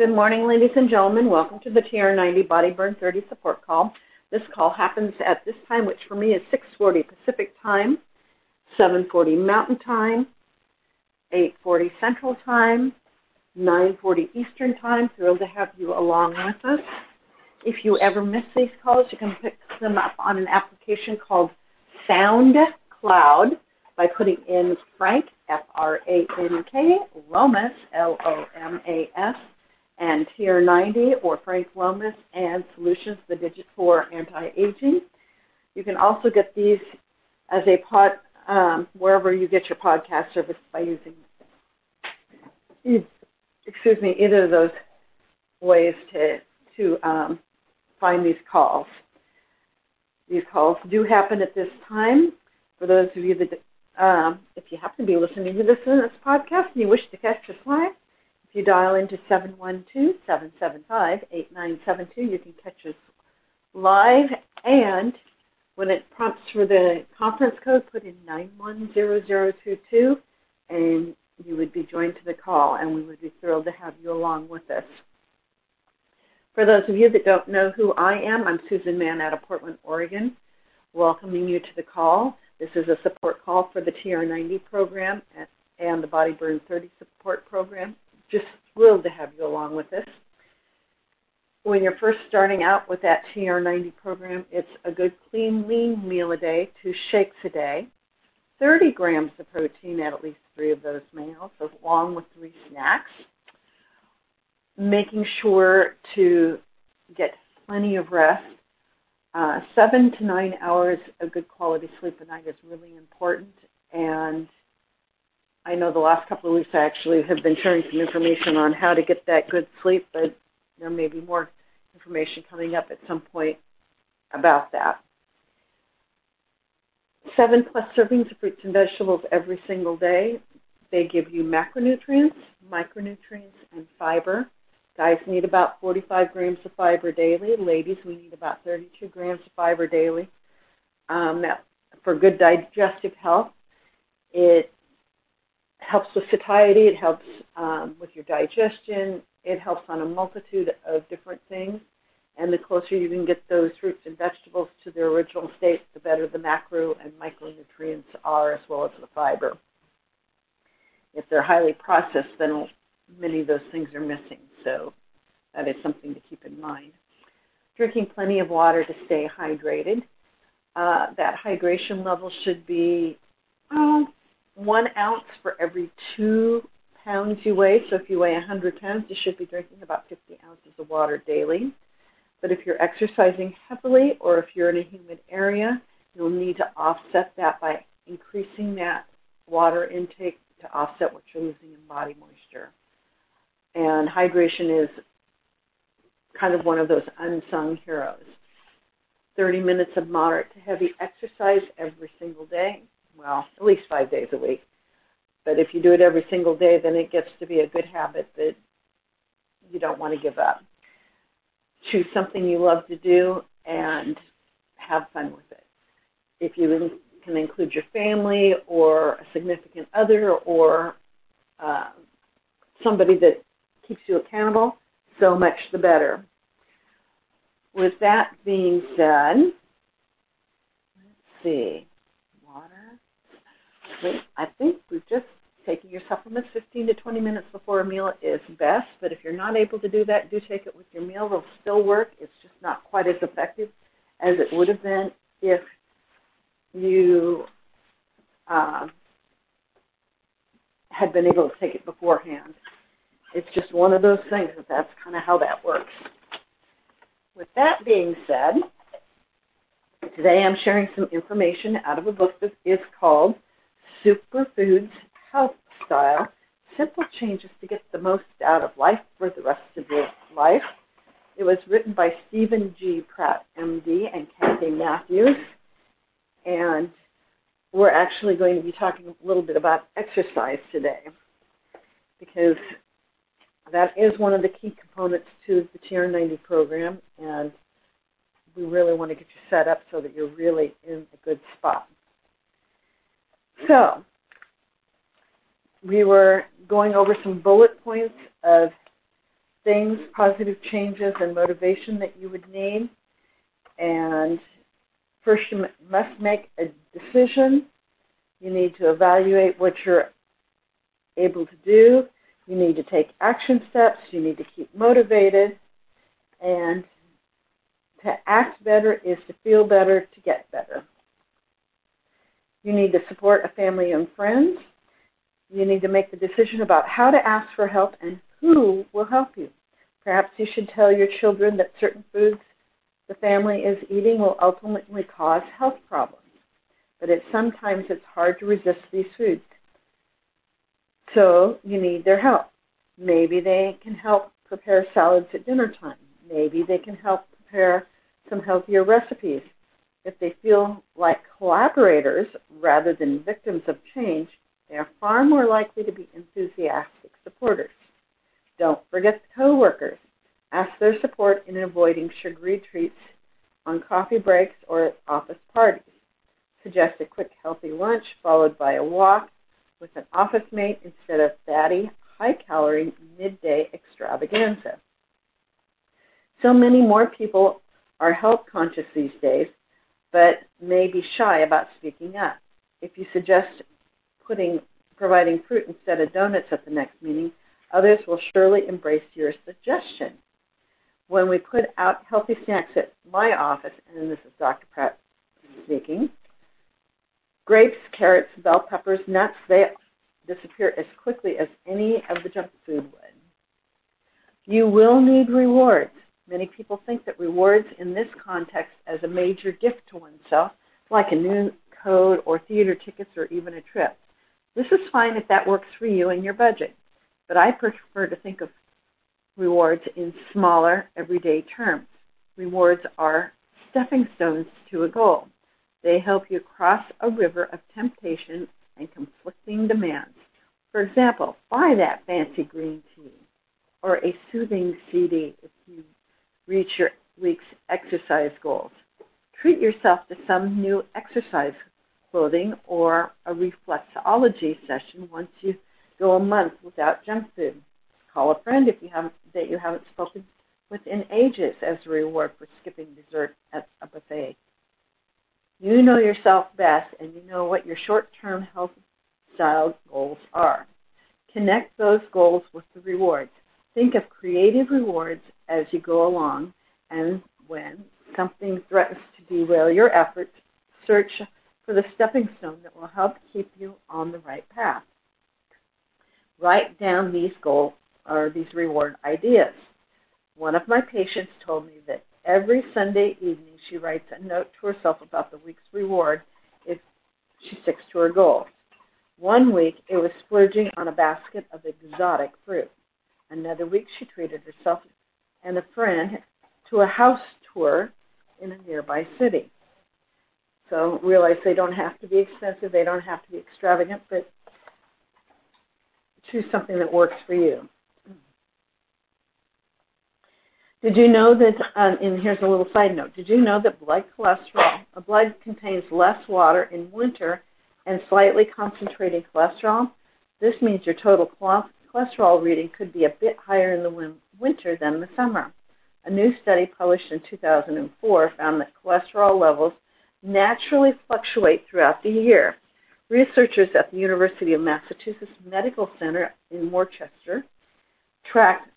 Good morning, ladies and gentlemen. Welcome to the TR90 Body Burn 30 support call. This call happens at this time, which for me is 6:40 Pacific Time, 7:40 Mountain Time, 8:40 Central Time, 9:40 Eastern Time. Thrilled to have you along with us. If you ever miss these calls, you can pick them up on an application called SoundCloud by putting in Frank F R A N K Lomas L O M A S and TR90 or Frank Lomas and Solutions, the digit for anti-aging. You can also get these as a pod um, wherever you get your podcast service by using, excuse me, either of those ways to to um, find these calls. These calls do happen at this time. For those of you that, um, if you happen to be listening to this in this podcast and you wish to catch us live, if you dial into 712-775-8972, you can catch us live. And when it prompts for the conference code, put in 910022, and you would be joined to the call, and we would be thrilled to have you along with us. For those of you that don't know who I am, I'm Susan Mann out of Portland, Oregon, welcoming you to the call. This is a support call for the TR90 program and the Body Burn 30 support program just thrilled to have you along with us. When you're first starting out with that TR90 program, it's a good clean, lean meal a day, two shakes a day, 30 grams of protein at at least three of those meals, along with three snacks. Making sure to get plenty of rest. Uh, seven to nine hours of good quality sleep a night is really important, and I know the last couple of weeks I actually have been sharing some information on how to get that good sleep, but there may be more information coming up at some point about that. Seven plus servings of fruits and vegetables every single day. They give you macronutrients, micronutrients, and fiber. Guys need about 45 grams of fiber daily. Ladies, we need about 32 grams of fiber daily. Um, for good digestive health, it helps with satiety, it helps um, with your digestion, it helps on a multitude of different things. And the closer you can get those fruits and vegetables to their original state, the better the macro and micronutrients are, as well as the fiber. If they're highly processed, then many of those things are missing. So that is something to keep in mind. Drinking plenty of water to stay hydrated. Uh, that hydration level should be one ounce for every two pounds you weigh. So if you weigh 100 pounds, you should be drinking about 50 ounces of water daily. But if you're exercising heavily or if you're in a humid area, you'll need to offset that by increasing that water intake to offset what you're losing in body moisture. And hydration is kind of one of those unsung heroes. 30 minutes of moderate to heavy exercise every single day well, at least five days a week. But if you do it every single day, then it gets to be a good habit that you don't want to give up. Choose something you love to do and have fun with it. If you can include your family or a significant other or uh, somebody that keeps you accountable, so much the better. With that being said, let's see. I think we've just taking your supplements 15 to 20 minutes before a meal is best. But if you're not able to do that, do take it with your meal. It'll still work. It's just not quite as effective as it would have been if you uh, had been able to take it beforehand. It's just one of those things that that's kind of how that works. With that being said, today I'm sharing some information out of a book that is called Superfoods Health Style Simple Changes to Get the Most Out of Life for the Rest of Your Life. It was written by Steven G. Pratt, MD, and Kathy Matthews. And we're actually going to be talking a little bit about exercise today because that is one of the key components to the TR90 program, and we really want to get you set up so that you're really in a good spot. So, we were going over some bullet points of things, positive changes, and motivation that you would need. And first, you must make a decision. You need to evaluate what you're able to do. You need to take action steps. You need to keep motivated. And to act better is to feel better, to get better. You need to support a family and friends. You need to make the decision about how to ask for help and who will help you. Perhaps you should tell your children that certain foods the family is eating will ultimately cause health problems. But it, sometimes it's hard to resist these foods. So you need their help. Maybe they can help prepare salads at dinner time. Maybe they can help prepare some healthier recipes. If they feel like collaborators rather than victims of change, they are far more likely to be enthusiastic supporters. Don't forget the coworkers. Ask their support in avoiding sugary treats on coffee breaks or at office parties. Suggest a quick healthy lunch followed by a walk with an office mate instead of fatty, high calorie midday extravaganza. So many more people are health conscious these days, but may be shy about speaking up. If you suggest putting providing fruit instead of donuts at the next meeting, others will surely embrace your suggestion. When we put out healthy snacks at my office, and this is Dr. Pratt speaking, grapes, carrots, bell peppers, nuts, they disappear as quickly as any of the junk food would. You will need rewards. Many people think that rewards in this context as a major gift to oneself, like a new coat or theater tickets or even a trip. This is fine if that works for you and your budget, but I prefer to think of rewards in smaller, everyday terms. Rewards are stepping stones to a goal. They help you cross a river of temptation and conflicting demands. For example, buy that fancy green tea or a soothing CD if you reach your week's exercise goals. Treat yourself to some new exercise clothing or a reflexology session once you go a month without junk food. Call a friend if you haven't that you haven't spoken with in ages as a reward for skipping dessert at a buffet. You know yourself best and you know what your short-term health style goals are. Connect those goals with the rewards. Think of creative rewards as you go along, and when something threatens to derail your efforts, search for the stepping stone that will help keep you on the right path. Write down these goals or these reward ideas. One of my patients told me that every Sunday evening she writes a note to herself about the week's reward if she sticks to her goals. One week it was splurging on a basket of exotic fruit. Another week she treated herself and a friend to a house tour in a nearby city. So realize they don't have to be expensive, they don't have to be extravagant, but choose something that works for you. Did you know that, um, and here's a little side note, did you know that blood cholesterol, a blood contains less water in winter and slightly concentrated cholesterol? This means your total cholesterol reading could be a bit higher in the winter than the summer. A new study published in 2004 found that cholesterol levels naturally fluctuate throughout the year. Researchers at the University of Massachusetts Medical Center in Worcester tracked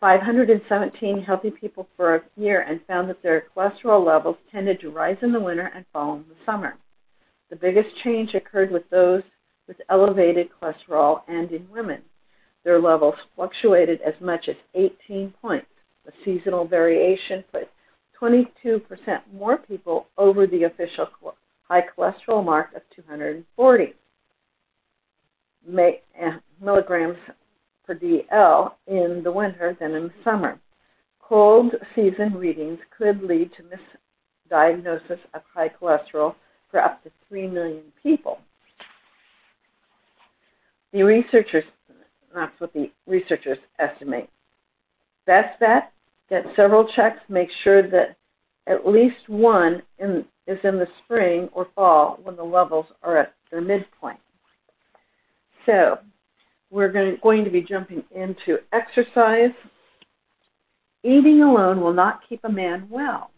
517 healthy people for a year and found that their cholesterol levels tended to rise in the winter and fall in the summer. The biggest change occurred with those with elevated cholesterol and in women. Their levels fluctuated as much as 18 points. The seasonal variation put 22% more people over the official high cholesterol mark of 240 eh, milligrams per DL in the winter than in the summer. Cold season readings could lead to misdiagnosis of high cholesterol for up to 3 million people. The researchers, that's what the researchers estimate. Best bet, get several checks, make sure that at least one in, is in the spring or fall when the levels are at their midpoint. So, we're going to be jumping into exercise Eating alone will not keep a man well.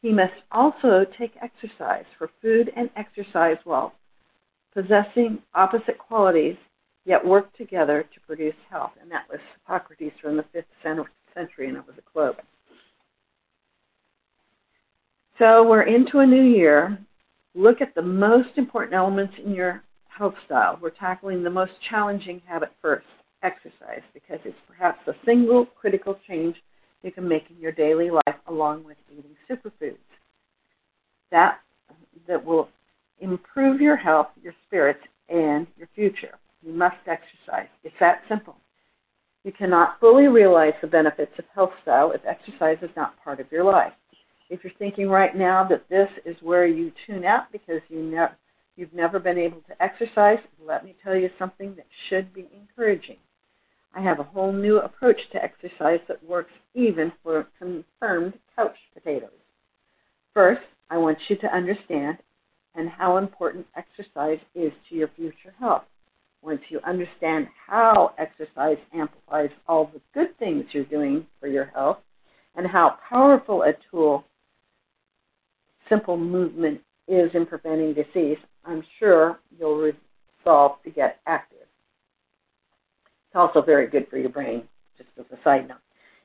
He must also take exercise, for food and exercise, while possessing opposite qualities, yet work together to produce health. And that was Hippocrates from the 5th century, and it was a quote. So we're into a new year. Look at the most important elements in your health style. We're tackling the most challenging habit first exercise because it's perhaps the single critical change you can make in your daily life along with eating superfoods. That that will improve your health, your spirits, and your future. Must exercise. It's that simple. You cannot fully realize the benefits of health style if exercise is not part of your life. If you're thinking right now that this is where you tune out because you ne- you've never been able to exercise, let me tell you something that should be encouraging. I have a whole new approach to exercise that works even for confirmed couch potatoes. First, I want you to understand and how important exercise is to your future health. Once you understand how exercise amplifies all the good things you're doing for your health and how powerful a tool simple movement is in preventing disease, I'm sure you'll resolve to get active. It's also very good for your brain, just as a side note.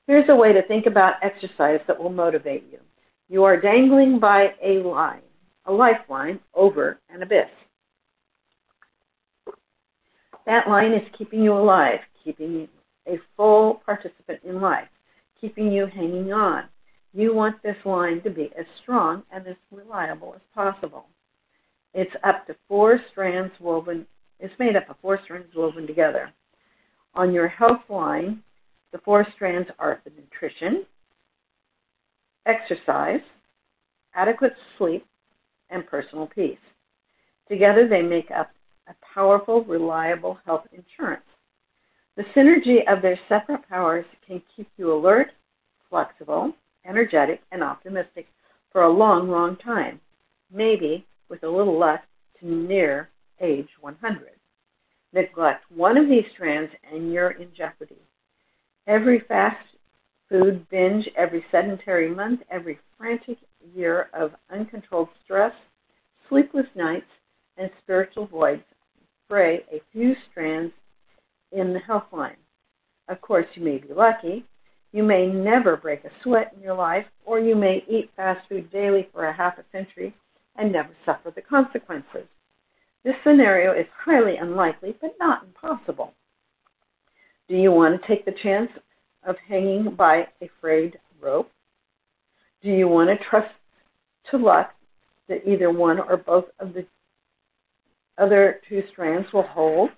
Here's a way to think about exercise that will motivate you. You are dangling by a line, a lifeline, over an abyss. That line is keeping you alive, keeping you a full participant in life, keeping you hanging on. You want this line to be as strong and as reliable as possible. It's up to four strands woven, it's made up of four strands woven together. On your health line, the four strands are the nutrition, exercise, adequate sleep, and personal peace. Together, they make up a powerful, reliable health insurance. The synergy of their separate powers can keep you alert, flexible, energetic, and optimistic for a long, long time, maybe with a little luck to near age 100. Neglect one of these strands and you're in jeopardy. Every fast food binge, every sedentary month, every frantic year of uncontrolled stress, sleepless nights, and spiritual voids fray a few strands in the health line. Of course, you may be lucky. You may never break a sweat in your life, or you may eat fast food daily for a half a century and never suffer the consequences. This scenario is highly unlikely, but not impossible. Do you want to take the chance of hanging by a frayed rope? Do you want to trust to luck that either one or both of the other two strands will hold?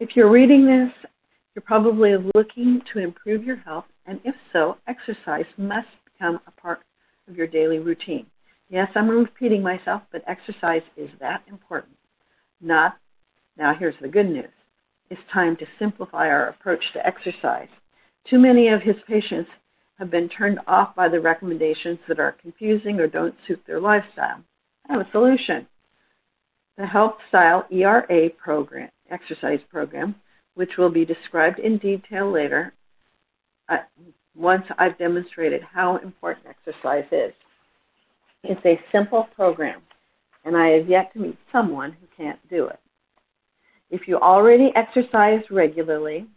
If you're reading this, you're probably looking to improve your health, and if so, exercise must become a part of your daily routine. Yes, I'm repeating myself, but exercise is that important. Not, now here's the good news. It's time to simplify our approach to exercise. Too many of his patients have been turned off by the recommendations that are confusing or don't suit their lifestyle. I have a solution. The Health Style ERA program, exercise program, which will be described in detail later uh, once I've demonstrated how important exercise is. It's a simple program, and I have yet to meet someone who can't do it. If you already exercise regularly,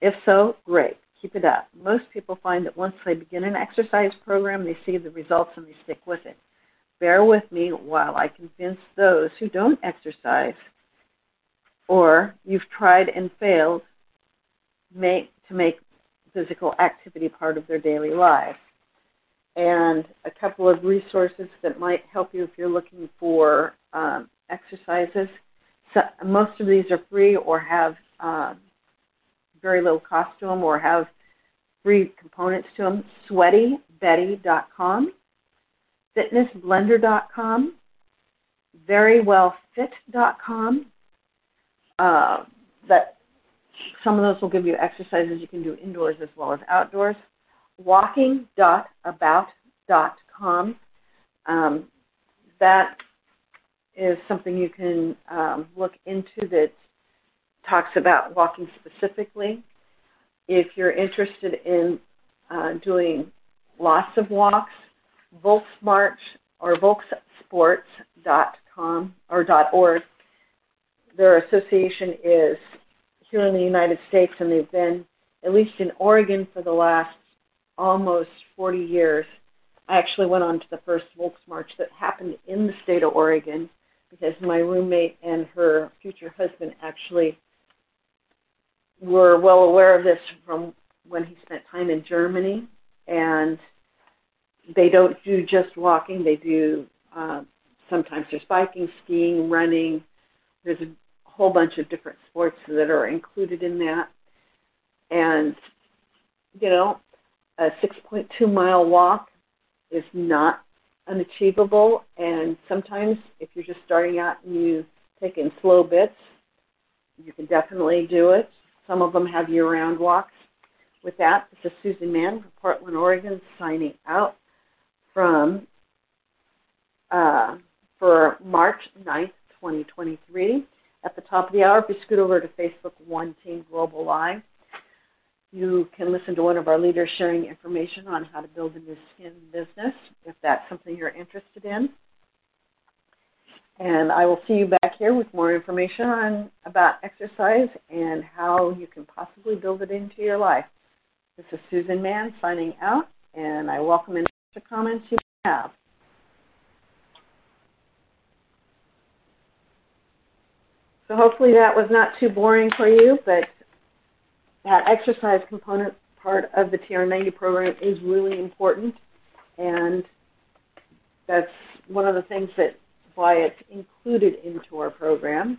if so, great, keep it up. Most people find that once they begin an exercise program, they see the results and they stick with it. Bear with me while I convince those who don't exercise or you've tried and failed make, to make physical activity part of their daily lives and a couple of resources that might help you if you're looking for um, exercises. So most of these are free or have um, very little cost to them or have free components to them. SweatyBetty.com, FitnessBlender.com, VeryWellFit.com. Uh, that some of those will give you exercises you can do indoors as well as outdoors walking.about.com. Um, that is something you can um, look into that talks about walking specifically. If you're interested in uh, doing lots of walks, Volksmarch or Volkssports.com or .org, their association is here in the United States, and they've been at least in Oregon for the last almost 40 years. I actually went on to the first Volksmarch that happened in the state of Oregon because my roommate and her future husband actually were well aware of this from when he spent time in Germany. And they don't do just walking, they do uh, sometimes there's biking, skiing, running. There's a whole bunch of different sports that are included in that. And, you know, a 6.2 mile walk is not unachievable. And sometimes, if you're just starting out and you take in slow bits, you can definitely do it. Some of them have year round walks. With that, this is Susan Mann from Portland, Oregon, signing out from uh, for March 9th, 2023. At the top of the hour, if you scoot over to Facebook One Team Global Live, you can listen to one of our leaders sharing information on how to build a Nu Skin business if that's something you're interested in. And I will see you back here with more information on about exercise and how you can possibly build it into your life. This is Susan Mann signing out, and I welcome any comments you have. So hopefully that was not too boring for you, but that exercise component part of the TR90 program is really important, and that's one of the things that why it's included into our program.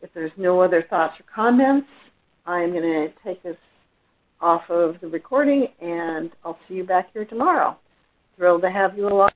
If there's no other thoughts or comments, I'm going to take this off of the recording, and I'll see you back here tomorrow. Thrilled to have you along.